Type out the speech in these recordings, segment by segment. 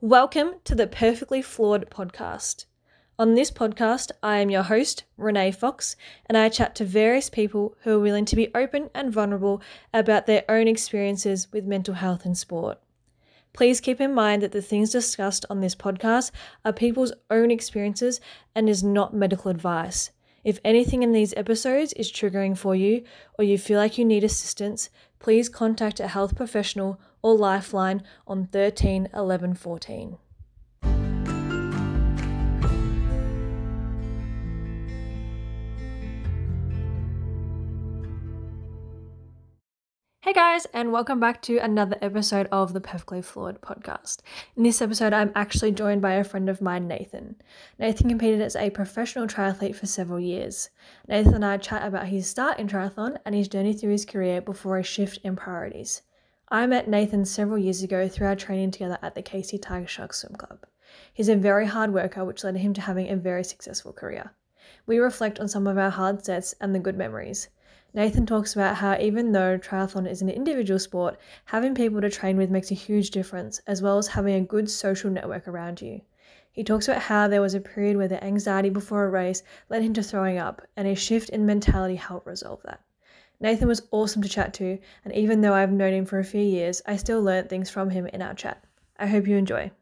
Welcome to the Perfectly Flawed podcast. On this podcast, I am your host, Renee Fox, and I chat to various people who are willing to be open and vulnerable about their own experiences with mental health in sport. Please keep in mind that the things discussed on this podcast are people's own experiences and is not medical advice. If anything in these episodes is triggering for you or you feel like you need assistance, please contact a health professional or Lifeline on 13 11 14. Hey guys, and welcome back to another episode of the Perfectly Flawed podcast. In this episode, I'm actually joined by a friend of mine, Nathan. Nathan competed as a professional triathlete for several years. Nathan and I chat about his start in triathlon and his journey through his career before a shift in priorities. I met Nathan several years ago through our training together at the Casey Tiger Shark Swim Club. He's a very hard worker, which led him to having a very successful career. We reflect on some of our hard sets and the good memories. Nathan talks about how even though triathlon is an individual sport, having people to train with makes a huge difference, as well as having a good social network around you. He talks about how there was a period where the anxiety before a race led him to throwing up, and a shift in mentality helped resolve that. Nathan was awesome to chat to, and even though I've known him for a few years, I still learned things from him in our chat. I hope you enjoy.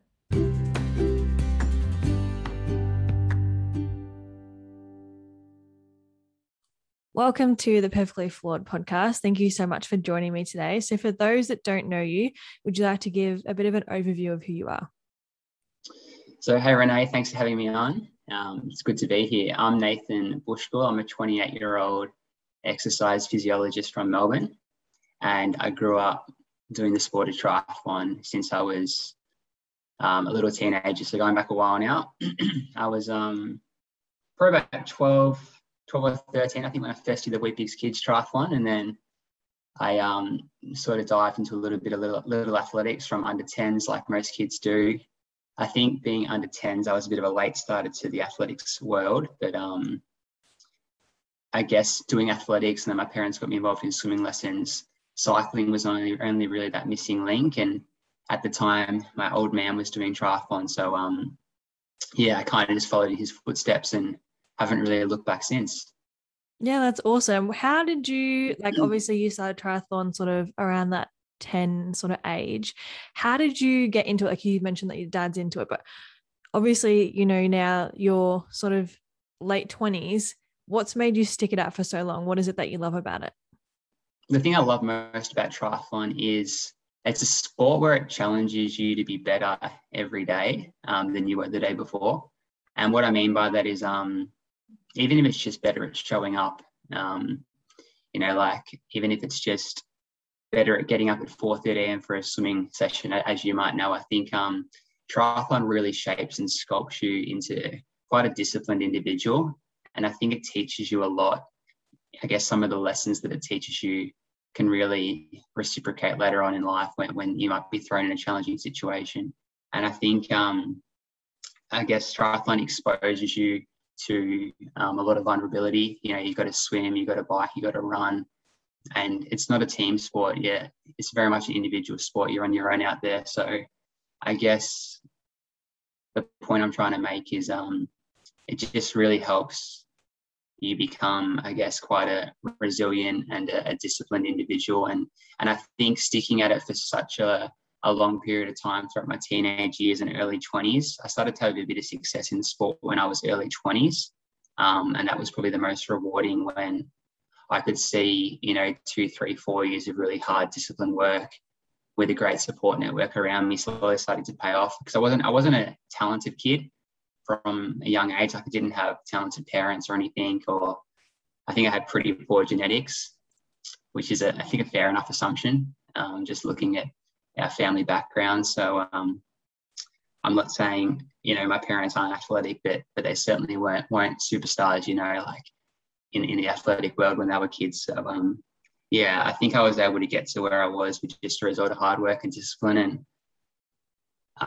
Welcome to the Perfectly Flawed podcast. Thank you so much for joining me today. So, for those that don't know you, would you like to give a bit of an overview of who you are? So, hey, Renee, thanks for having me on. Um, it's good to be here. I'm Nathan Buschkuehl. I'm a 28 year old exercise physiologist from Melbourne, and I grew up doing the sport of triathlon since I was um, a little teenager. So, going back a while now, I was um, probably about 12 12 or 13, I think, when I first did the Weet-Bix Kids triathlon. And then I um, sort of dived into a little bit of little, little athletics from under 10s, like most kids do. I think being under 10s, I was a bit of a late starter to the athletics world. But um, I guess doing athletics, and then my parents got me involved in swimming lessons. Cycling was only, only really that missing link. And at the time, my old man was doing triathlon. So, um, yeah, I kind of just followed in his footsteps and haven't really looked back since. Yeah, that's awesome. How did you like obviously you started triathlon sort of around that 10 sort of age. How did you get into it? Like you mentioned that your dad's into it, but obviously, you know, now you're sort of late 20s. What's made you stick it out for so long? What is it that you love about it? The thing I love most about triathlon is it's a sport where it challenges you to be better every day um, than you were the day before. And what I mean by that is um, even if it's just better at showing up, um, you know, like even if it's just better at getting up at 4.30 a.m. for a swimming session, as you might know, I think um, triathlon really shapes and sculpts you into quite a disciplined individual. And I think it teaches you a lot. I guess some of the lessons that it teaches you can really reciprocate later on in life when, when you might be thrown in a challenging situation. And I think, um, I guess triathlon exposes you to um, a lot of vulnerability. You know, you've got to swim, you've got to bike, you've got to run. And it's not a team sport yet. It's very much an individual sport. You're on your own out there. So I guess the point I'm trying to make is um, it just really helps you become, I guess, quite a resilient and a, a disciplined individual. And and I think sticking at it for such a a long period of time throughout my teenage years and early 20s. I started to have a bit of success in sport when I was early 20s. Um, and that was probably the most rewarding when I could see, you know, two, three, four years of really hard disciplined work with a great support network around me slowly started to pay off because I wasn't I wasn't a talented kid from a young age. Like I didn't have talented parents or anything, or I think I had pretty poor genetics, which is a, I think a fair enough assumption. Um, just looking at our family background. So um, I'm not saying you know my parents aren't athletic, but but they certainly weren't weren't superstars. You know, like in, in the athletic world when they were kids. So um, yeah, I think I was able to get to where I was with just a result of hard work and discipline, and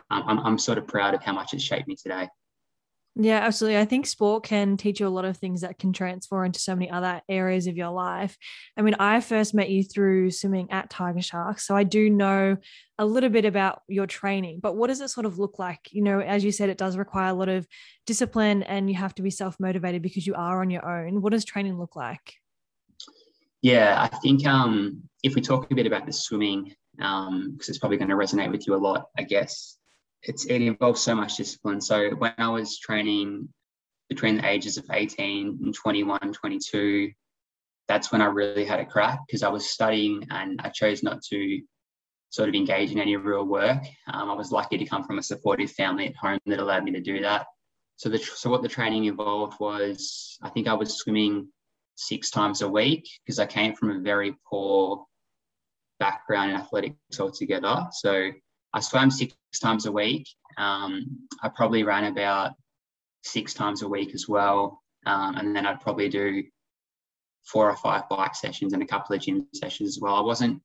I'm, I'm sort of proud of how much it shaped me today. Yeah, absolutely. I think sport can teach you a lot of things that can transfer into so many other areas of your life. I mean, I first met you through swimming at Tiger Sharks. So I do know a little bit about your training, but what does it sort of look like? You know, as you said, it does require a lot of discipline and you have to be self motivated because you are on your own. What does training look like? Yeah, I think um, if we talk a bit about the swimming, because um, it's probably going to resonate with you a lot, I guess it's it involves so much discipline. So when I was training between the ages of 18 and 21, 22, that's when I really had a crack because I was studying and I chose not to sort of engage in any real work. Um, I was lucky to come from a supportive family at home that allowed me to do that. So the so what the training involved was I think I was swimming six times a week because I came from a very poor background in athletics altogether. So I swam six times a week. Um, I probably ran about six times a week as well. Um, and then I'd probably do four or five bike sessions and a couple of gym sessions as well. I wasn't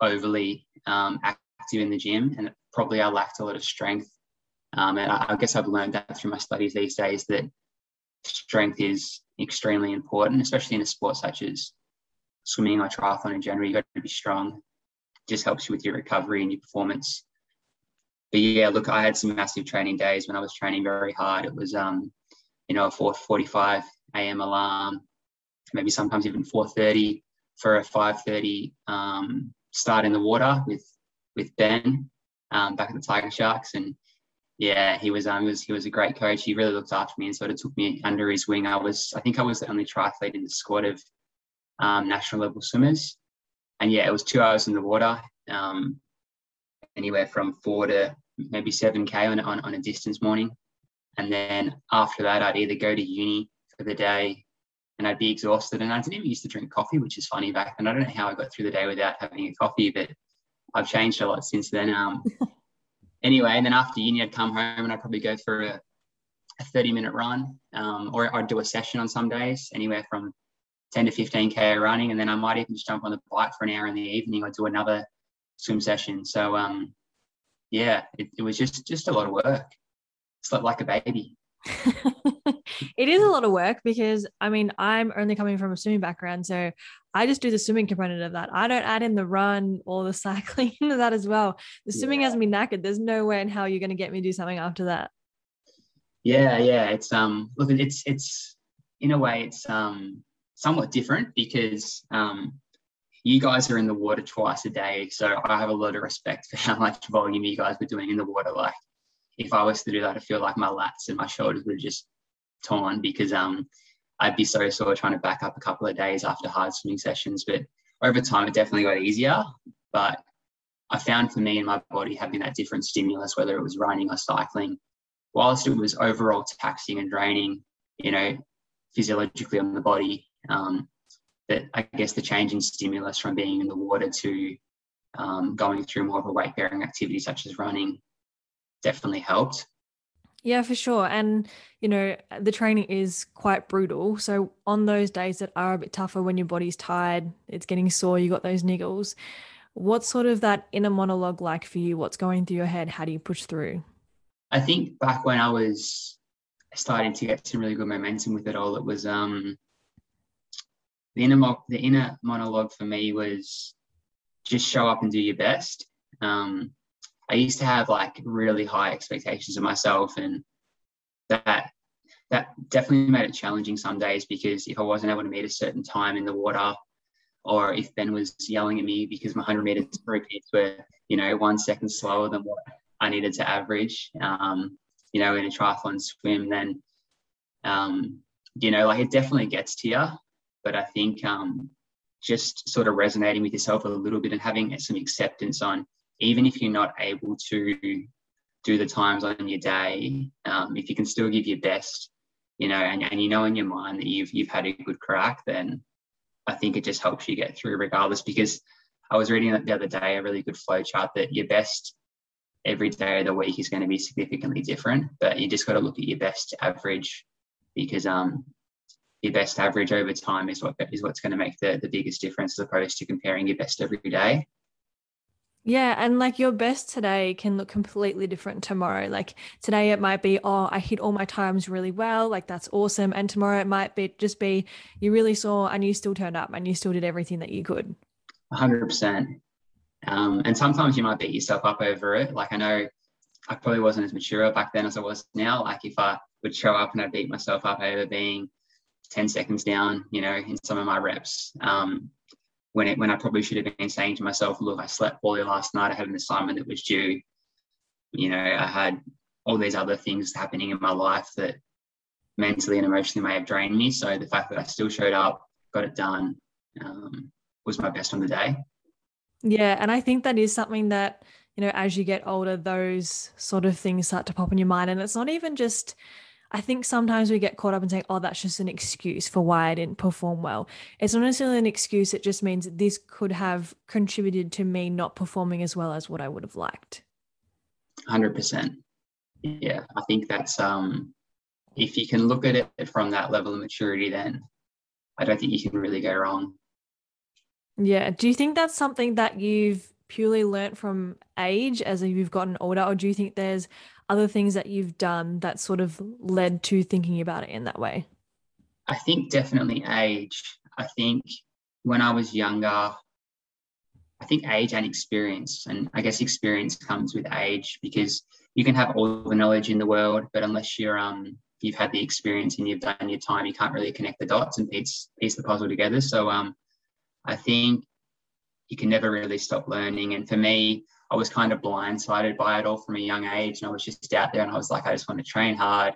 overly um, active in the gym and probably I lacked a lot of strength. Um, and I, I, guess I've learned that through my studies these days that strength is extremely important, especially in a sport such as swimming or triathlon in general. You've got to be strong. It just helps you with your recovery and your performance but yeah, look, I had some massive training days when I was training very hard. It was, um, you know, a 4:45 a.m. alarm, maybe sometimes even 4:30 for a 5:30 um, start in the water with with Ben um, back at the Tiger Sharks, and yeah, he was um, he was he was a great coach. He really looked after me and sort of took me under his wing. I was I think I was the only triathlete in the squad of um, national level swimmers, and yeah, it was two hours in the water. Um, anywhere from four to maybe 7K on, on, on a distance morning. And then after that, I'd either go to uni for the day and I'd be exhausted. And I didn't even used to drink coffee, which is funny back then. I don't know how I got through the day without having a coffee, but I've changed a lot since then. Um, anyway, and then after uni, I'd come home and I'd probably go for a, a 30 minute run um, or I'd do a session on some days, anywhere from 10 to 15K running. And then I might even just jump on the bike for an hour in the evening or do another swim session. So um, yeah, it, it, was just just a lot of work. Slept like a baby. it is a lot of work because I mean I'm only coming from a swimming background, so I just do the swimming component of that. I don't add in the run or the cycling into that as well. The swimming yeah. has me knackered. There's no way in how you're going to get me to do something after that. Yeah, yeah. It's um look, it's it's in a way it's um somewhat different because um you guys are in the water twice a day. So I have a lot of respect for how much volume you guys were doing in the water. Like if I was to do that, I feel like my lats and my shoulders would just torn because um I'd be so sore trying to back up a couple of days after hard swimming sessions. But over time, it definitely got easier. But I found for me and my body having that different stimulus, whether it was running or cycling, whilst it was overall taxing and draining, you know, physiologically on the body, um, that I guess the change in stimulus from being in the water to um, going through more of a weight bearing activity such as running definitely helped. Yeah, for sure. And, you know, the training is quite brutal. So, on those days that are a bit tougher when your body's tired, it's getting sore, you got those niggles, what's sort of that inner monologue like for you? What's going through your head? How do you push through? I think back when I was starting to get some really good momentum with it all, it was um, the inner the inner monologue for me was just show up and do your best. Um, I used to have like really high expectations of myself, and that that definitely made it challenging some days because if I wasn't able to meet a certain time in the water, or if Ben was yelling at me because my 100 meters repeats were, you know, one second slower than what I needed to average, um, you know, in a triathlon swim, then, um, you know, like it definitely gets to you but I think um, just sort of resonating with yourself a little bit and having some acceptance on, even if you're not able to do the times on your day, um, if you can still give your best, you know, and, and you know in your mind that you've you've had a good crack, then I think it just helps you get through regardless. Because I was reading the other day a really good flow chart that your best every day of the week is going to be significantly different, but you just got to look at your best average because um your best average over time is what is what's going to make the, the biggest difference as opposed to comparing your best every day. Yeah, and like your best today can look completely different tomorrow. Like today it might be, oh, I hit all my times really well, like that's awesome. And tomorrow it might be just be you really saw and you still turned up and you still did everything that you could. 100%. Um, and sometimes you might beat yourself up over it. Like I know I probably wasn't as mature back then as I was now. Like if I would show up and I beat myself up over being 10 seconds down, you know, in some of my reps. Um, when it when I probably should have been saying to myself, look, I slept poorly last night. I had an assignment that was due. You know, I had all these other things happening in my life that mentally and emotionally may have drained me. So the fact that I still showed up, got it done, um, was my best on the day. Yeah, and I think that is something that you know as you get older, those sort of things start to pop in your mind, and it's not even just I think sometimes we get caught up in saying, oh, that's just an excuse for why I didn't perform well. It's not necessarily an excuse. It just means that this could have contributed to me not performing as well as what I would have liked. 100%. Yeah, I think that's, um, if you can look at it from that level of maturity, then I don't think you can really go wrong. Yeah. Do you think that's something that you've purely learnt from age as you've gotten older, or do you think there's other things that you've done that sort of led to thinking about it in that way? I think definitely age. I think when I was younger, I think age and experience, and I guess experience comes with age because you can have all the knowledge in the world, but unless you're um you've had the experience and you've done your time, you can't really connect the dots and piece piece the puzzle together. So um, I think you can never really stop learning. And for me, I was kind of blindsided by it all from a young age. And I was just out there and I was like, I just want to train hard.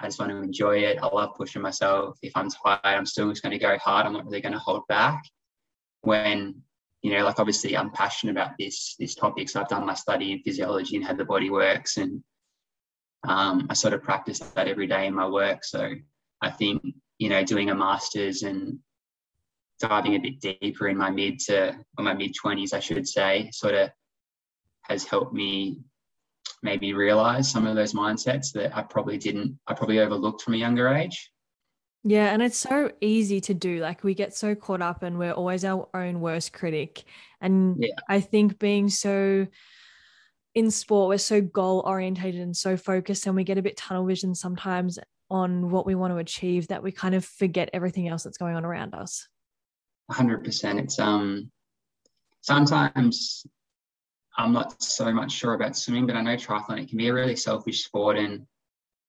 I just want to enjoy it. I love pushing myself. If I'm tired, I'm still just going to go hard. I'm not really going to hold back. When, you know, like obviously I'm passionate about this this topic. So I've done my study in physiology and how the body works. And um, I sort of practice that every day in my work. So I think, you know, doing a master's and diving a bit deeper in my mid to or my mid 20s, I should say, sort of has helped me maybe realize some of those mindsets that I probably didn't, I probably overlooked from a younger age. Yeah, and it's so easy to do. Like we get so caught up and we're always our own worst critic. And yeah. I think being so in sport, we're so goal orientated and so focused, and we get a bit tunnel vision sometimes on what we want to achieve that we kind of forget everything else that's going on around us. 100%. It's um sometimes I'm not so much sure about swimming, but I know triathlon it can be a really selfish sport, and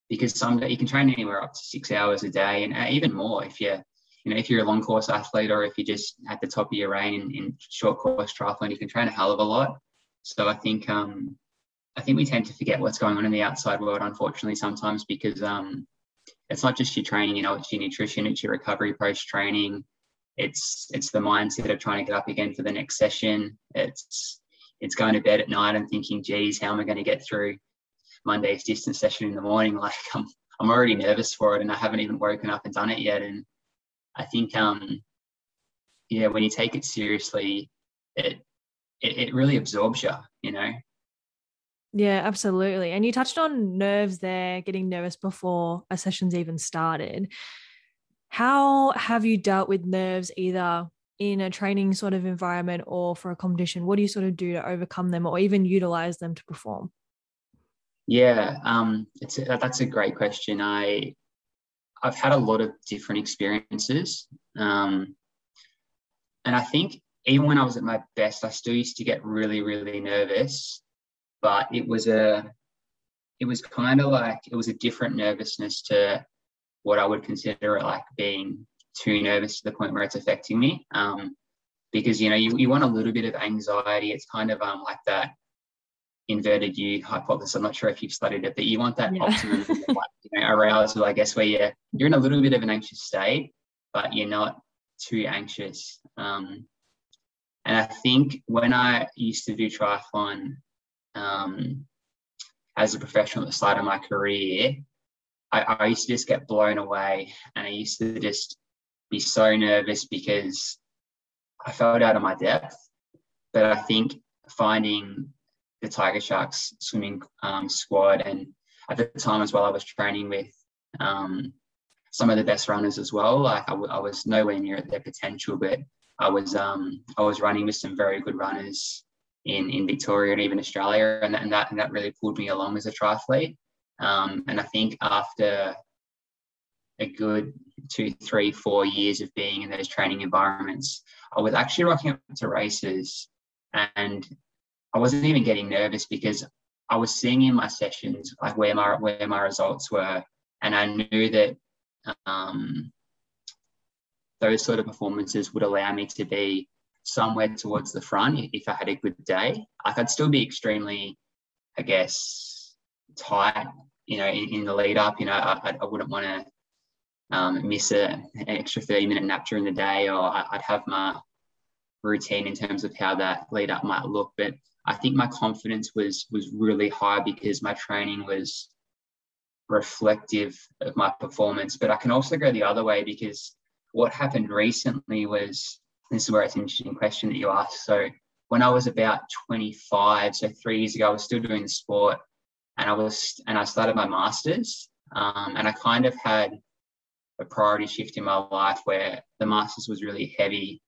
because some you can train anywhere up to six hours a day, and uh, even more if you're you know if you're a long course athlete or if you're just at the top of your reign in, in short course triathlon, you can train a hell of a lot. So I think um, I think we tend to forget what's going on in the outside world, unfortunately, sometimes because um, it's not just your training, you know, it's your nutrition, it's your recovery post training, it's it's the mindset of trying to get up again for the next session. It's it's going to bed at night and thinking, geez, how am I going to get through Monday's distance session in the morning? Like I'm, I'm already nervous for it and I haven't even woken up and done it yet. And I think, um, yeah, when you take it seriously, it, it, it really absorbs you, you know? Yeah, absolutely. And you touched on nerves there, getting nervous before a session's even started. How have you dealt with nerves either in a training sort of environment or for a competition? What do you sort of do to overcome them or even utilize them to perform? Yeah, um, a, that's a great question. I I've had a lot of different experiences, um, and I think even when I was at my best, I still used to get really, really nervous. But it was a, it was kind of like it was a different nervousness to what I would consider like being too nervous to the point where it's affecting me. Um, because you know you, you want a little bit of anxiety. It's kind of um like that inverted U hypothesis. I'm not sure if you've studied it, but you want that yeah. optimum like, you know, arousal, I guess, where you're you're in a little bit of an anxious state, but you're not too anxious. Um, and I think when I used to do triathlon um, as a professional at the start of my career, I, I used to just get blown away, and I used to just be so nervous because I felt out of my depth. But I think finding the Tiger Sharks swimming um, squad, and at the time as well, I was training with um, some of the best runners as well. Like I, w- I was nowhere near at their potential, but I was um, I was running with some very good runners in, in Victoria and even Australia. And that, and that, and that really pulled me along as a triathlete. Um, and I think after a good two, three, four years of being in those training environments, I was actually rocking up to races and I wasn't even getting nervous because I was seeing in my sessions like where my where my results were, and I knew that um, those sort of performances would allow me to be somewhere towards the front if I had a good day. I could still be extremely, I guess, tight, you know, in, in the lead up. You know, I, I wouldn't want to um, miss a, an extra 30 minute nap during the day, or I'd have my routine in terms of how that lead up might look. But I think my confidence was was really high because my training was reflective of my performance. But I can also go the other way because what happened recently was this is where it's an interesting question that you asked. So when I was about 25, so three years ago, I was still doing the sport, and I was and I started my masters, um, and I kind of had a priority shift in my life where the masters was really heavy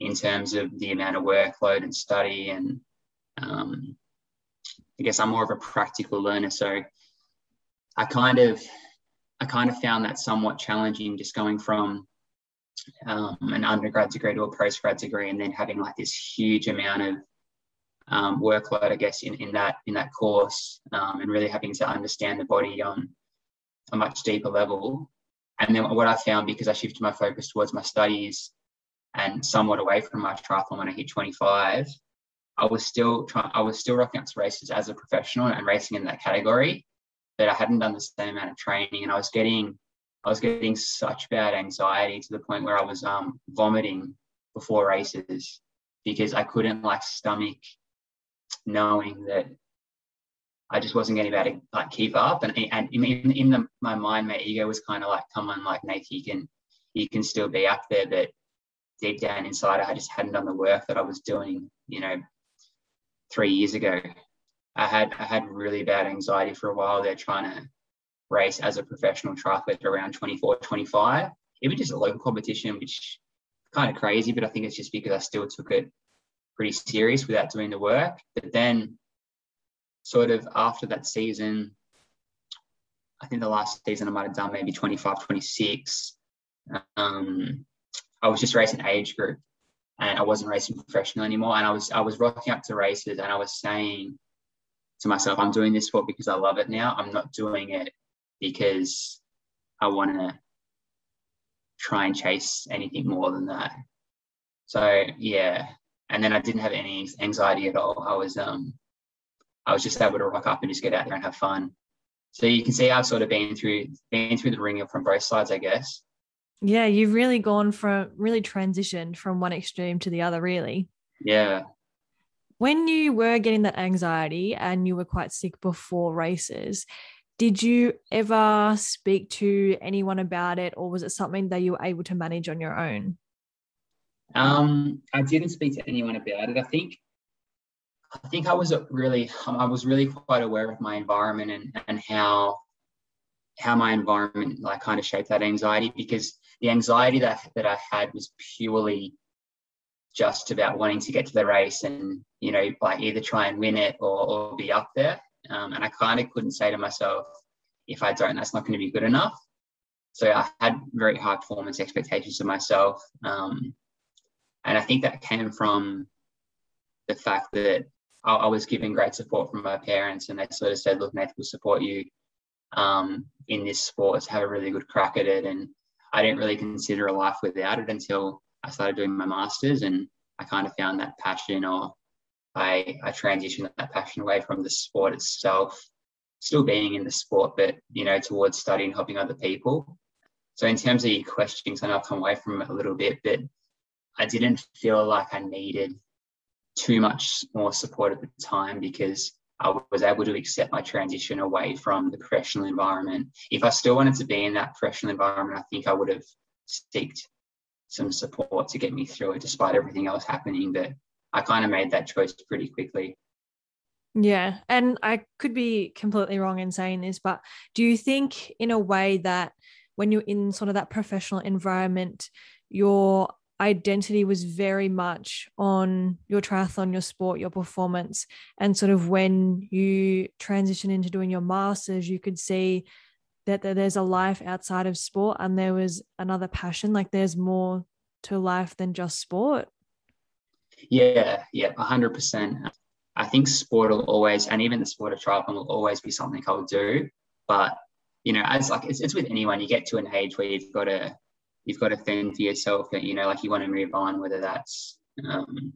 in terms of the amount of workload and study and um, I guess I'm more of a practical learner, so I kind of I kind of found that somewhat challenging, just going from um, an undergrad degree to a postgrad degree, and then having like this huge amount of um, workload, I guess, in, in that in that course, um, and really having to understand the body on a much deeper level. And then what I found because I shifted my focus towards my studies and somewhat away from my triathlon when I hit 25, I was still trying, I was still rocking up to races as a professional and racing in that category, but I hadn't done the same amount of training and I was getting, I was getting such bad anxiety to the point where I was um, vomiting before races because I couldn't like stomach knowing that I just wasn't getting able to like keep up. And, and in, in the, my mind, my ego was kind of like, come on, like Nate, you can, you can still be up there. But deep down inside, I just hadn't done the work that I was doing, you know, three years ago. I had I had really bad anxiety for a while there trying to race as a professional triathlete around 24, 25. Even just a local competition, which kind of crazy, but I think it's just because I still took it pretty serious without doing the work. But then sort of after that season, I think the last season I might have done maybe 25, 26. Um, I was just racing age group and I wasn't racing professional anymore. And I was I was rocking up to races and I was saying to myself, I'm doing this sport because I love it now. I'm not doing it because I want to try and chase anything more than that. So yeah, and then I didn't have any anxiety at all. I was um I was just able to rock up and just get out there and have fun. So you can see I've sort of been through been through the ringer from both sides, I guess. Yeah, you've really gone from really transitioned from one extreme to the other, really. Yeah. When you were getting that anxiety and you were quite sick before races, did you ever speak to anyone about it or was it something that you were able to manage on your own? Um, I didn't speak to anyone about it. I think I think I was really I was really quite aware of my environment and, and how how my environment like kind of shaped that anxiety because the anxiety that, that I had was purely just about wanting to get to the race and you know like either try and win it or, or be up there um, and I kind of couldn't say to myself if I don't that's not going to be good enough so I had very high performance expectations of myself um, and I think that came from the fact that I, I, was given great support from my parents and they sort of said look Nathan will support you um, in this sport to have a really good crack at it. And I didn't really consider a life without it until I started doing my masters, and I kind of found that passion, or I I transitioned that passion away from the sport itself, still being in the sport, but you know towards studying, helping other people. So in terms of your questions, I know I've come away from it a little bit, but I didn't feel like I needed too much more support at the time because I was able to accept my transition away from the professional environment. If I still wanted to be in that professional environment, I think I would have seeked some support to get me through it despite everything else happening. But I kind of made that choice pretty quickly. Yeah. And I could be completely wrong in saying this, but do you think, in a way, that when you're in sort of that professional environment, you're identity was very much on your triathlon, your sport, your performance. And sort of when you transition into doing your masters, you could see that there's a life outside of sport and there was another passion. Like there's more to life than just sport. Yeah, yeah, 100%. I think sport will always, and even the sport of triathlon will always be something I'll do. But, you know, as like it's, it's with anyone, you get to an age where you've got to you've got to fend for yourself that you know like you want to move on whether that's um,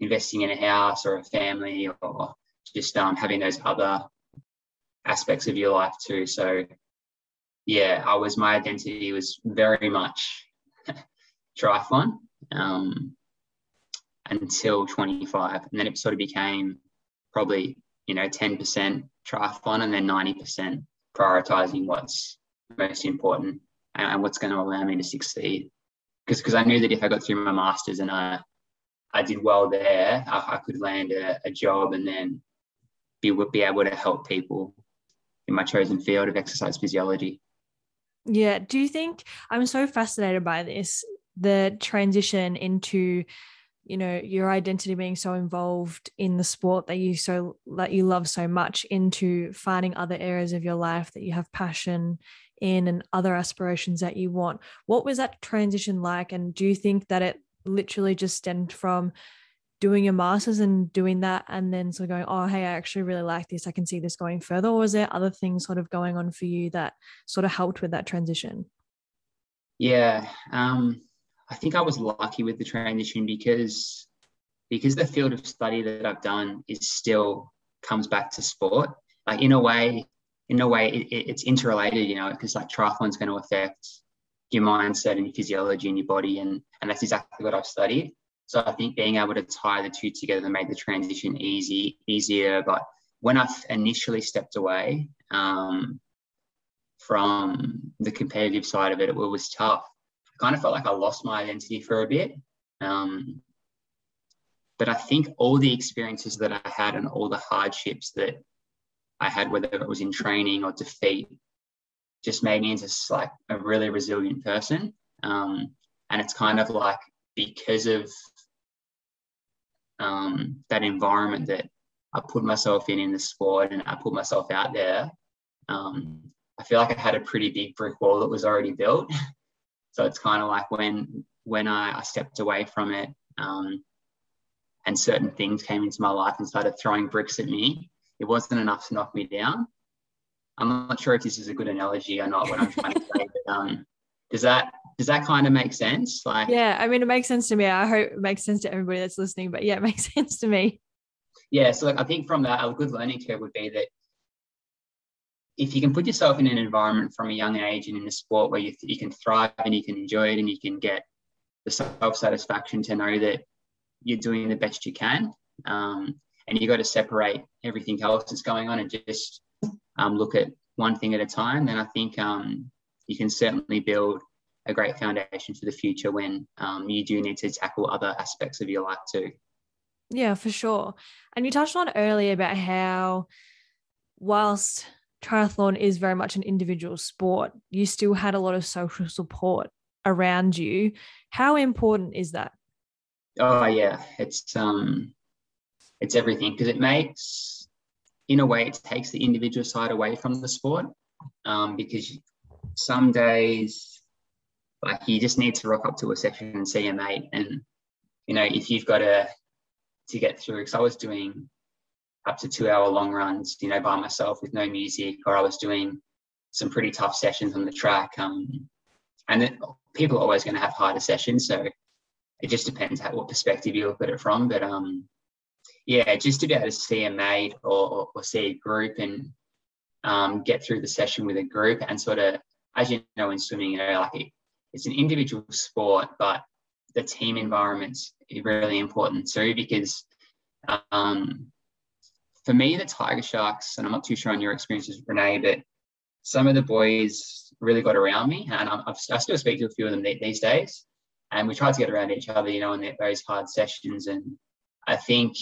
investing in a house or a family or just um, having those other aspects of your life too. So yeah i was my identity was very much triathlon um, until 25 and then it sort of became probably you know 10% triathlon and then 90% prioritizing what's most important and what's going to allow me to succeed. Because because I knew that if I got through my masters and I I did well there, I, I could land a, a, job and then be be able to help people in my chosen field of exercise physiology. Yeah. Do you think I'm so fascinated by this the transition into you know your identity being so involved in the sport that you so that you love so much into finding other areas of your life that you have passion in and other aspirations that you want. What was that transition like? And do you think that it literally just stemmed from doing your masters and doing that and then sort of going, oh, hey, I actually really like this. I can see this going further. Or was there other things sort of going on for you that sort of helped with that transition? Yeah. Um, I think I was lucky with the transition because because the field of study that I've done is still comes back to sport. Like in a way, in a way it, it's interrelated you know because like triathlon's going to affect your mindset and your physiology and your body and and that's exactly what i've studied. So i think being able to tie the two together made the transition easy easier but when i initially stepped away um, from the competitive side of it it was tough. I kind of felt like i lost my identity for a bit um, but i think all the experiences that i had and all the hardships that I had, whether it was in training or defeat, just made me into like a really resilient person. Um, and it's kind of like because of um, that environment that I put myself in in the sport and I put myself out there, um, I feel like I had a pretty big brick wall that was already built. so it's kind of like when when I, I stepped away from it um, and certain things came into my life and started throwing bricks at me, it wasn't enough to knock me down. I'm not sure if this is a good analogy or not. What I'm trying to say, but um, does that does that kind of make sense? Like, yeah, I mean, it makes sense to me. I hope it makes sense to everybody that's listening. But yeah, it makes sense to me. Yeah, so like, I think from that, a good learning curve would be that if you can put yourself in an environment from a young age and in a sport where you, you can thrive and you can enjoy it and you can get the self satisfaction to know that you're doing the best you can, um, and you got to separate everything else that's going on and just um, look at one thing at a time, then I think um, you can certainly build a great foundation for the future when um, you do need to tackle other aspects of your life too. Yeah, for sure. And you touched on earlier about how, whilst triathlon is very much an individual sport, you still had a lot of social support around you. How important is that? Oh yeah, it's um it's everything because it makes, in a way, it takes the individual side away from the sport um, because some days, like you just need to rock up to a session and see a mate, and you know if you've got to to get through, because I was doing up to two hour long runs, you know, by myself with no music, or I was doing some pretty tough sessions on the track. Um, and then people are always going to have harder sessions, so it just depends how, what perspective you look at it from. But um, yeah, just to be able to see a mate or, or see a group and um, get through the session with a group and sort of, as you know, in swimming, you know, like it, it's an individual sport, but the team environment's is really important too because um, for me, the Tiger Sharks, and I'm not too sure on your experiences, Renee, but some of the boys really got around me, and i I still speak to a few of them these days. And we tried to get around each other, you know, in those hard sessions. And I think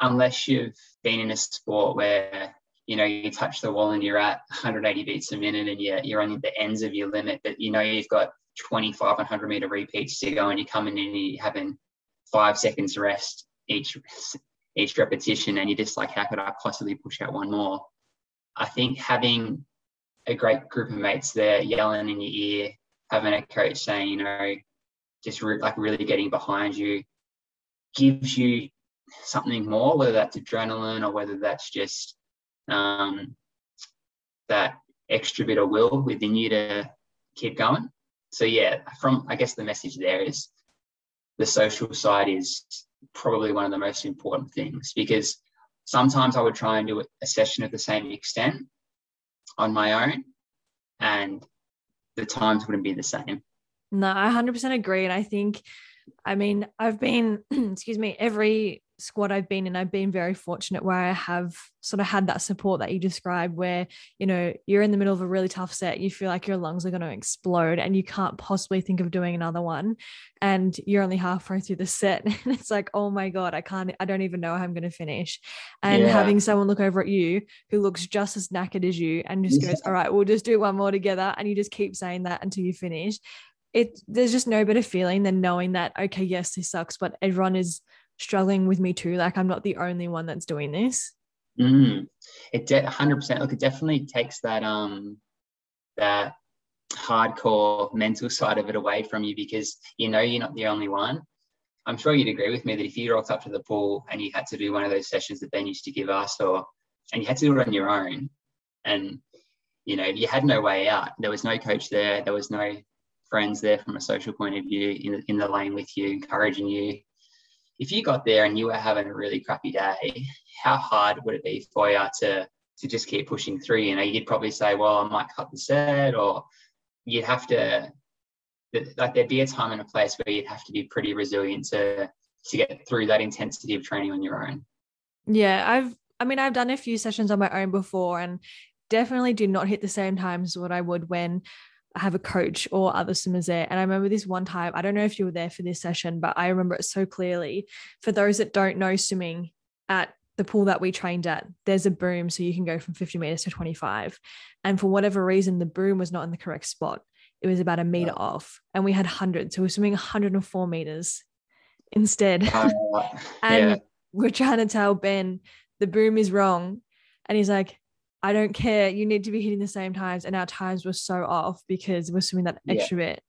unless you've been in a sport where you know you touch the wall and you're at 180 beats a minute and you're, you're on the ends of your limit but you know you've got 25 100 meter repeats to go and you're coming in and you're having five seconds rest each each repetition and you're just like how could i possibly push out one more? I think having a great group of mates there yelling in your ear having a coach saying you know just re- like really getting behind you gives you something more whether that's adrenaline or whether that's just um, that extra bit of will within you to keep going so yeah, from I guess the message there is the social side is probably one of the most important things because sometimes I would try and do a session of the same extent on my own and the times wouldn't be the same. No, I 100% agree. And I think, I mean, I've been, excuse me, every squad I've been in, I've been very fortunate where I have sort of had that support that you described, where you know you're in the middle of a really tough set, you feel like your lungs are going to explode, and you can't possibly think of doing another one, and you're only halfway through the set, and it's like, oh my god, I can't, I don't even know how I'm going to finish, and yeah. having someone look over at you who looks just as knackered as you, and just yeah. goes, all right, we'll just do one more together, and you just keep saying that until you finish. It there's just no better feeling than knowing that okay, yes, this sucks, but everyone is struggling with me too. Like I'm not the only one that's doing this. Mm. It de- 100%. Look, it definitely takes that um that hardcore mental side of it away from you because you know you're not the only one. I'm sure you'd agree with me that if you rocked up to the pool and you had to do one of those sessions that Ben used to give us, or and you had to do it on your own, and you know you had no way out. There was no coach there. There was no friends there from a social point of view in in the lane with you, encouraging you if you got there and you were having a really crappy day, how hard would it be for you to to just keep pushing through? You know, you'd probably say, "Well, I might cut the set," or you'd have to like there'd be a time and a place where you'd have to be pretty resilient to to get through that intensity of training on your own. Yeah, I've I mean I've done a few sessions on my own before and definitely do not hit the same times what I would when I have a coach or other swimmers there. And I remember this one time, I don't know if you were there for this session, but I remember it so clearly. For those that don't know swimming at the pool that we trained at, there's a boom so you can go from 50 meters to 25. And for whatever reason, the boom was not in the correct spot. It was about a meter off, and we had hundreds. So we were swimming 104 meters instead. Uh, and yeah. we're trying to tell Ben the boom is wrong. And he's like, I don't care. You need to be hitting the same times. And our times were so off because we're swimming that extra yeah. bit.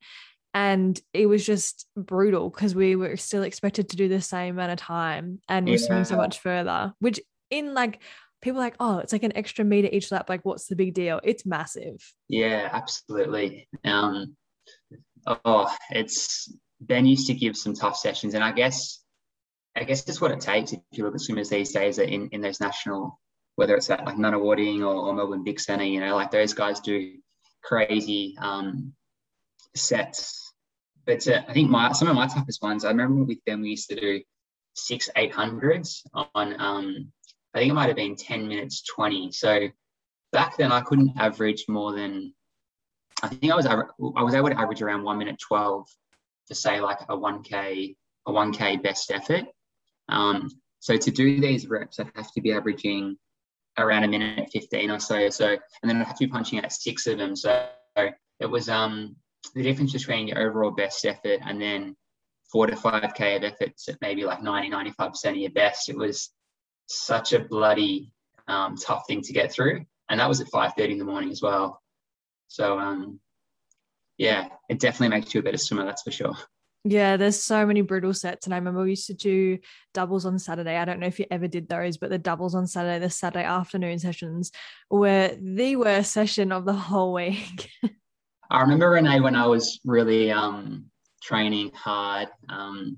And it was just brutal because we were still expected to do the same amount of time and we're yeah. swimming so much further, which in like people like, oh, it's like an extra meter each lap. Like, what's the big deal? It's massive. Yeah, absolutely. Um, oh, it's Ben used to give some tough sessions, and I guess, I guess that's what it takes if you look at swimmers these days in in those national whether it's at like Nunawading or, or Melbourne Big Centre, you know, like those guys do crazy um, sets. But uh, I think my some of my toughest ones, I remember with them, we used to do six 800s on, um, I think it might have been 10 minutes 20. So back then I couldn't average more than, I think I was, I was able to average around one minute 12 to say like a 1K, a 1K best effort. Um, so to do these reps, I'd have to be averaging around a minute 15 or so. So, and then I have to be punching out six of them. So it was um, the difference between your overall best effort and then four to 5K of efforts at maybe like 90, 95% of your best. It was such a bloody um, tough thing to get through. And that was at 5.30 in the morning as well. So, um, yeah, it definitely makes you a better swimmer, that's for sure. Yeah, there's so many brutal sets. And I remember we used to do doubles on Saturday. I don't know if you ever did those, but the doubles on Saturday, the Saturday afternoon sessions were the worst session of the whole week. I remember Renee when I was really um, training hard. Um,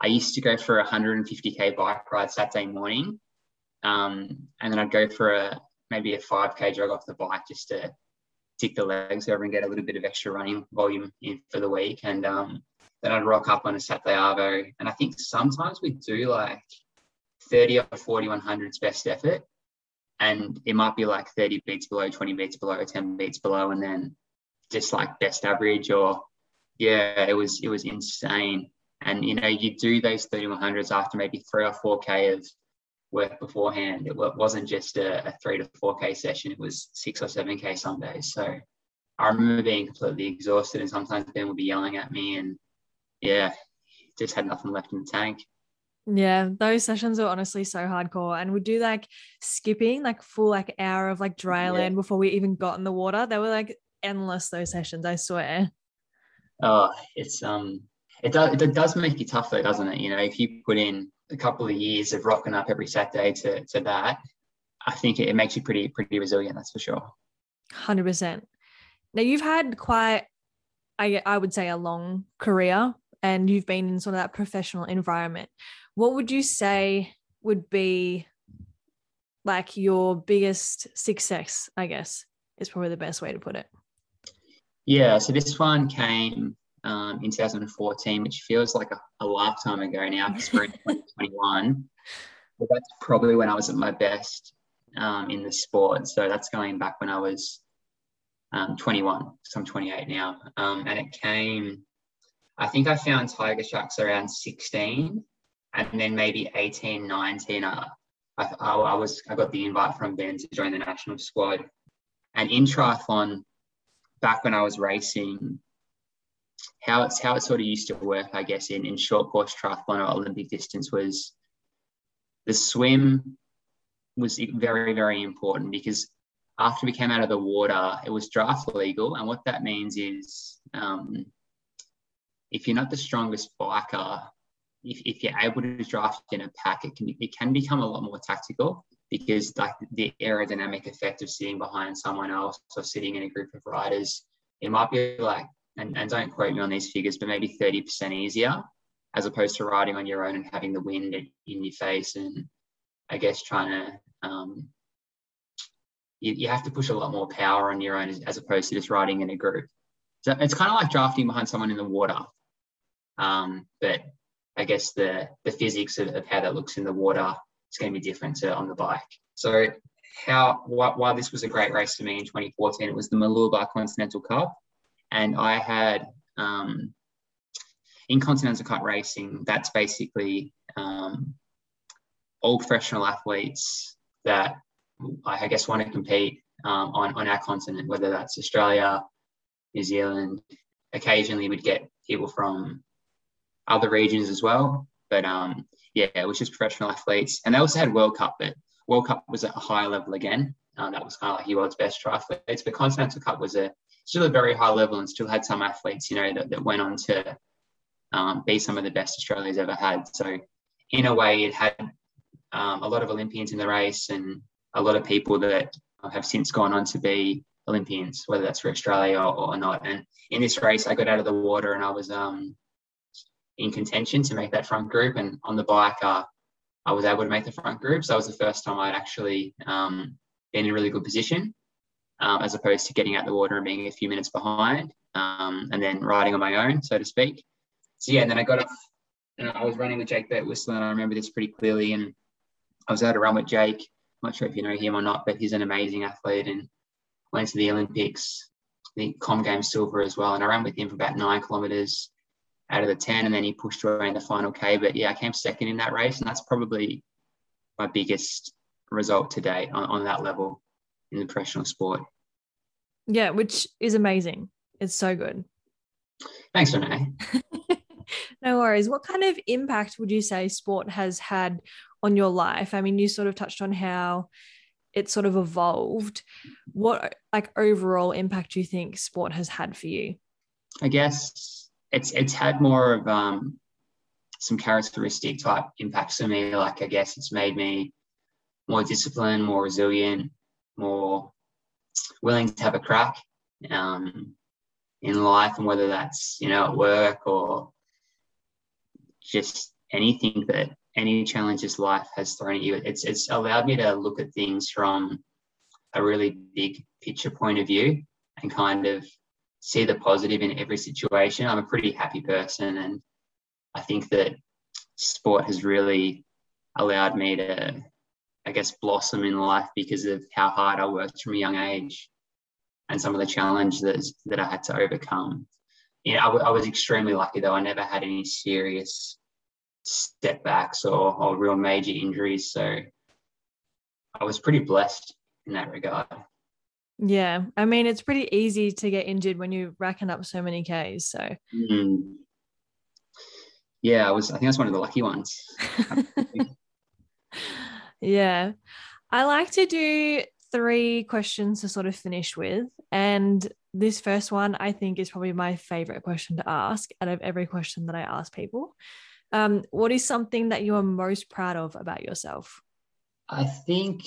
I used to go for a 150k bike ride Saturday morning, um, and then I'd go for a maybe a 5k jog off the bike just to tick the legs over and get a little bit of extra running volume in for the week. And um, then I'd rock up on a Saturday Arvo. And I think sometimes we do like 30 or 40 100s best effort. And it might be like 30 beats below, 20 beats below, 10 beats below, and then just like best average or yeah, it was it was insane. And you know, you do those 30 100s after maybe three or four K of work beforehand. It wasn't just a, a three to four K session, it was six or seven K some days. So I remember being completely exhausted, and sometimes Ben would be yelling at me, and yeah, just had nothing left in the tank. Yeah, those sessions were honestly so hardcore. And we'd do like skipping, like full like hour of like dry land before we even got in the water. They were like endless those sessions, I swear. Oh, it's um it does it does make you tough though, doesn't it? You know, if you put in a couple of years of rocking up every Saturday to to that, I think it, it makes you pretty pretty resilient, that's for sure. Hundred percent. Now you've had quite I I would say a long career and you've been in sort of that professional environment what would you say would be like your biggest success i guess is probably the best way to put it? Yeah so this one came um, in 2014 which feels like a, a lifetime ago now because we're in 2021 but that's probably when i was at my best um, in the sport. So that's going back when i was um, 21 so i'm 28 now. Um, and it came i think i found Tigersharks around 16 and then maybe 18, 19, uh, I, I, was I got the invite from Ben to join the national squad. And in triathlon, back when I was racing, how it's how it sort of used to work, I guess, in, in short course triathlon or Olympic distance was the swim was very, very important because after we came out of the water, it was draft legal. And what that means is um, if you're not the strongest biker, if, if you're able to draft in a pack, it can it can become a lot more tactical because like the aerodynamic effect of sitting behind someone else or sitting in a group of riders, it might be like, and, and don't quote me on these figures, but maybe 30% easier as opposed to riding on your own and having the wind in your face and I guess trying to um, you, you have to push a lot more power on your own as, as opposed to just riding in a group. So it's kind of like drafting behind someone in the water. Um, but I guess the the physics of, of how that looks in the water is going to be different to on the bike. So how why, why this was a great race for me in 2014, it was the Mooloolaba Continental Cup, and I had um, in Continental Cup racing. That's basically um, all professional athletes that I guess want to compete um, on on our continent, whether that's Australia, New Zealand. Occasionally, we'd get people from other regions as well. But um, yeah, it was just professional athletes. And they also had World Cup, but World Cup was at a higher level again. Um, that was kind of like your world's best triathletes. But Continental Cup was a still a very high level and still had some athletes, you know, that, that went on to um, be some of the best Australia's ever had. So in a way, it had um, a lot of Olympians in the race and a lot of people that have since gone on to be Olympians, whether that's for Australia or, or not. And in this race, I got out of the water and I was um, in contention to make that front group. And on the bike, uh, I was able to make the front group. So that was the first time I'd actually um, been in a really good position, um, as opposed to getting out the water and being a few minutes behind, um, and then riding on my own, so to speak. So yeah, and then I got off, and I was running with Jake Birtwhistle, and I remember this pretty clearly. And I was able to run with Jake. I'm not sure if you know him or not, but he's an amazing athlete and went to the Olympics, the Com Games silver as well. And I ran with him for about nine kilometers out of the 10 and then he pushed away in the final K. But yeah, I came second in that race and that's probably my biggest result to date on, on that level in the professional sport. Yeah, which is amazing. It's so good. Thanks, Renee. no worries. What kind of impact would you say sport has had on your life? I mean, you sort of touched on how it sort of evolved. What like overall impact do you think sport has had for you? I guess it's it's had more of um, some characteristic type impacts for me. Like I guess it's made me more disciplined, more resilient, more willing to have a crack um, in life, and whether that's you know at work or just anything that any challenges life has thrown at you. It's it's allowed me to look at things from a really big picture point of view and kind of see the positive in every situation. I'm a pretty happy person, and I think that sport has really allowed me to, I guess, blossom in life because of how hard I worked from a young age and some of the challenges that I had to overcome. You know, I, w- I was extremely lucky though. I never had any serious setbacks or, or real major injuries. So I was pretty blessed in that regard. Yeah, I mean it's pretty easy to get injured when you're racking up so many Ks. So mm. yeah, I was. I think I was one of the lucky ones. yeah, I like to do three questions to sort of finish with, and this first one I think is probably my favorite question to ask out of every question that I ask people. Um, what is something that you are most proud of about yourself? I think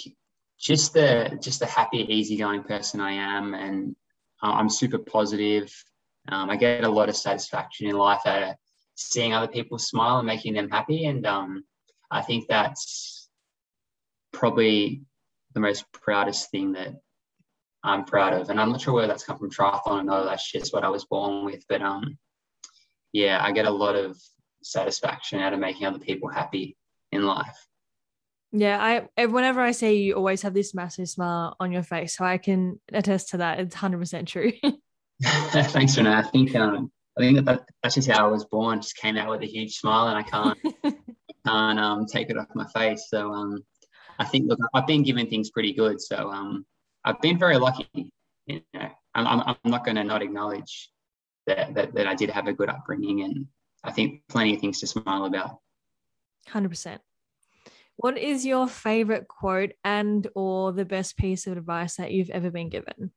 just the just the happy, easygoing person I am, and I'm super positive. Um, I get a lot of satisfaction in life out of seeing other people smile and making them happy, and um, I think that's probably the most proudest thing that I'm proud of. And I'm not sure where that's come from triathlon. I know that's just what I was born with, but um, yeah, I get a lot of satisfaction out of making other people happy in life. Yeah, I whenever I say you always have this massive smile on your face, so I can attest to that. It's hundred percent true. Thanks, Renee. I think um, I think that, that's just how I was born. Just came out with a huge smile, and I can't can't um take it off my face. So um, I think look, I've been given things pretty good. So um, I've been very lucky. You know, I'm I'm, I'm not going to not acknowledge that, that that I did have a good upbringing, and I think plenty of things to smile about. Hundred percent. What is your favorite quote and or the best piece of advice that you've ever been given?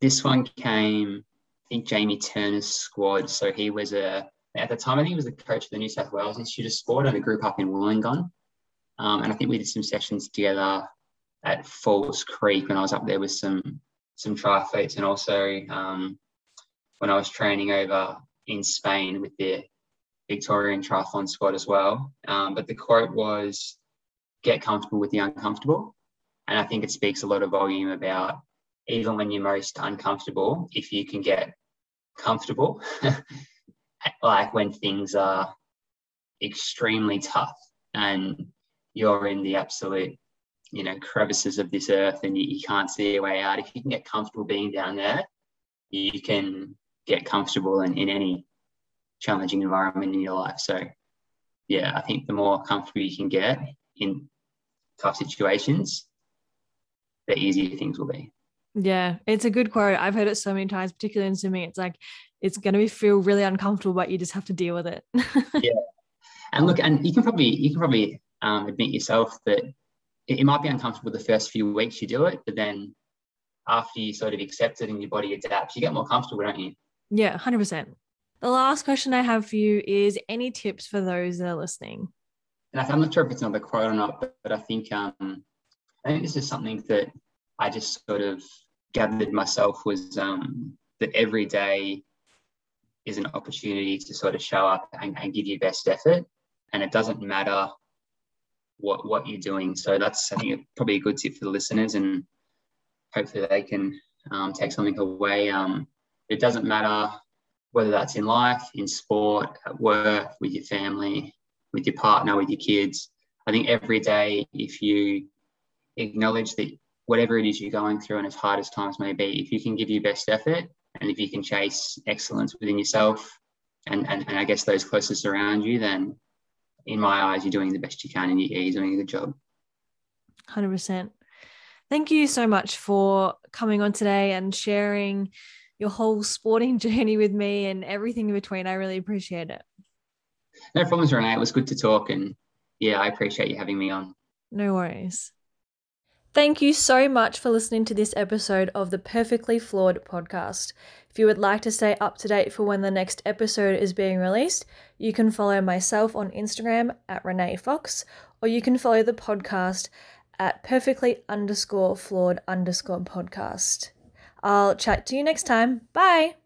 This one came, I think Jamie Turner's squad. So he was a at the time I think he was the coach of the New South Wales Institute of Sport and a group up in Wollongong. Um, and I think we did some sessions together at Falls Creek when I was up there with some some triathletes and also um, when I was training over in Spain with the Victorian triathlon squad as well. Um, but the quote was, get comfortable with the uncomfortable. And I think it speaks a lot of volume about even when you're most uncomfortable, if you can get comfortable, like when things are extremely tough and you're in the absolute, you know, crevices of this earth and you, you can't see a way out, if you can get comfortable being down there, you can get comfortable in, in any challenging environment in your life. So, yeah, I think the more comfortable you can get in tough situations, the easier things will be. Yeah, it's a good quote. I've heard it so many times, particularly in swimming. It's like it's going to feel really uncomfortable, but you just have to deal with it. yeah, and look, and you can probably you can probably um, admit yourself that it, it might be uncomfortable the first few weeks you do it, but then after you sort of accept it and your body adapts, you get more comfortable, don't you? Yeah, hundred percent. The last question I have for you is: any tips for those that are listening? And I'm not sure if it's another quote or not, but, but I think um, I think this is something that I just sort of gathered myself was um, that every day is an opportunity to sort of show up and, and give your best effort, and it doesn't matter what what you're doing. So that's I think probably a good tip for the listeners, and hopefully they can um, take something away. Um, it doesn't matter whether that's in life, in sport, at work, with your family, with your partner, with your kids. I think every day, if you acknowledge that whatever it is you're going through and as hard as times may be, if you can give your best effort and if you can chase excellence within yourself and, and, and I guess those closest around you, then in my eyes, you're doing the best you can and you're doing a good job. 100%. Thank you so much for coming on today and sharing your whole sporting journey with me and everything in between. I really appreciate it. No problems, Renee. It was good to talk. And yeah, I appreciate you having me on. No worries. Thank you so much for listening to this episode of the Perfectly Flawed podcast. If you would like to stay up to date for when the next episode is being released, you can follow myself on Instagram at Renee Fox, or you can follow the podcast at perfectly underscore flawed underscore podcast. I'll chat to you next time. Bye.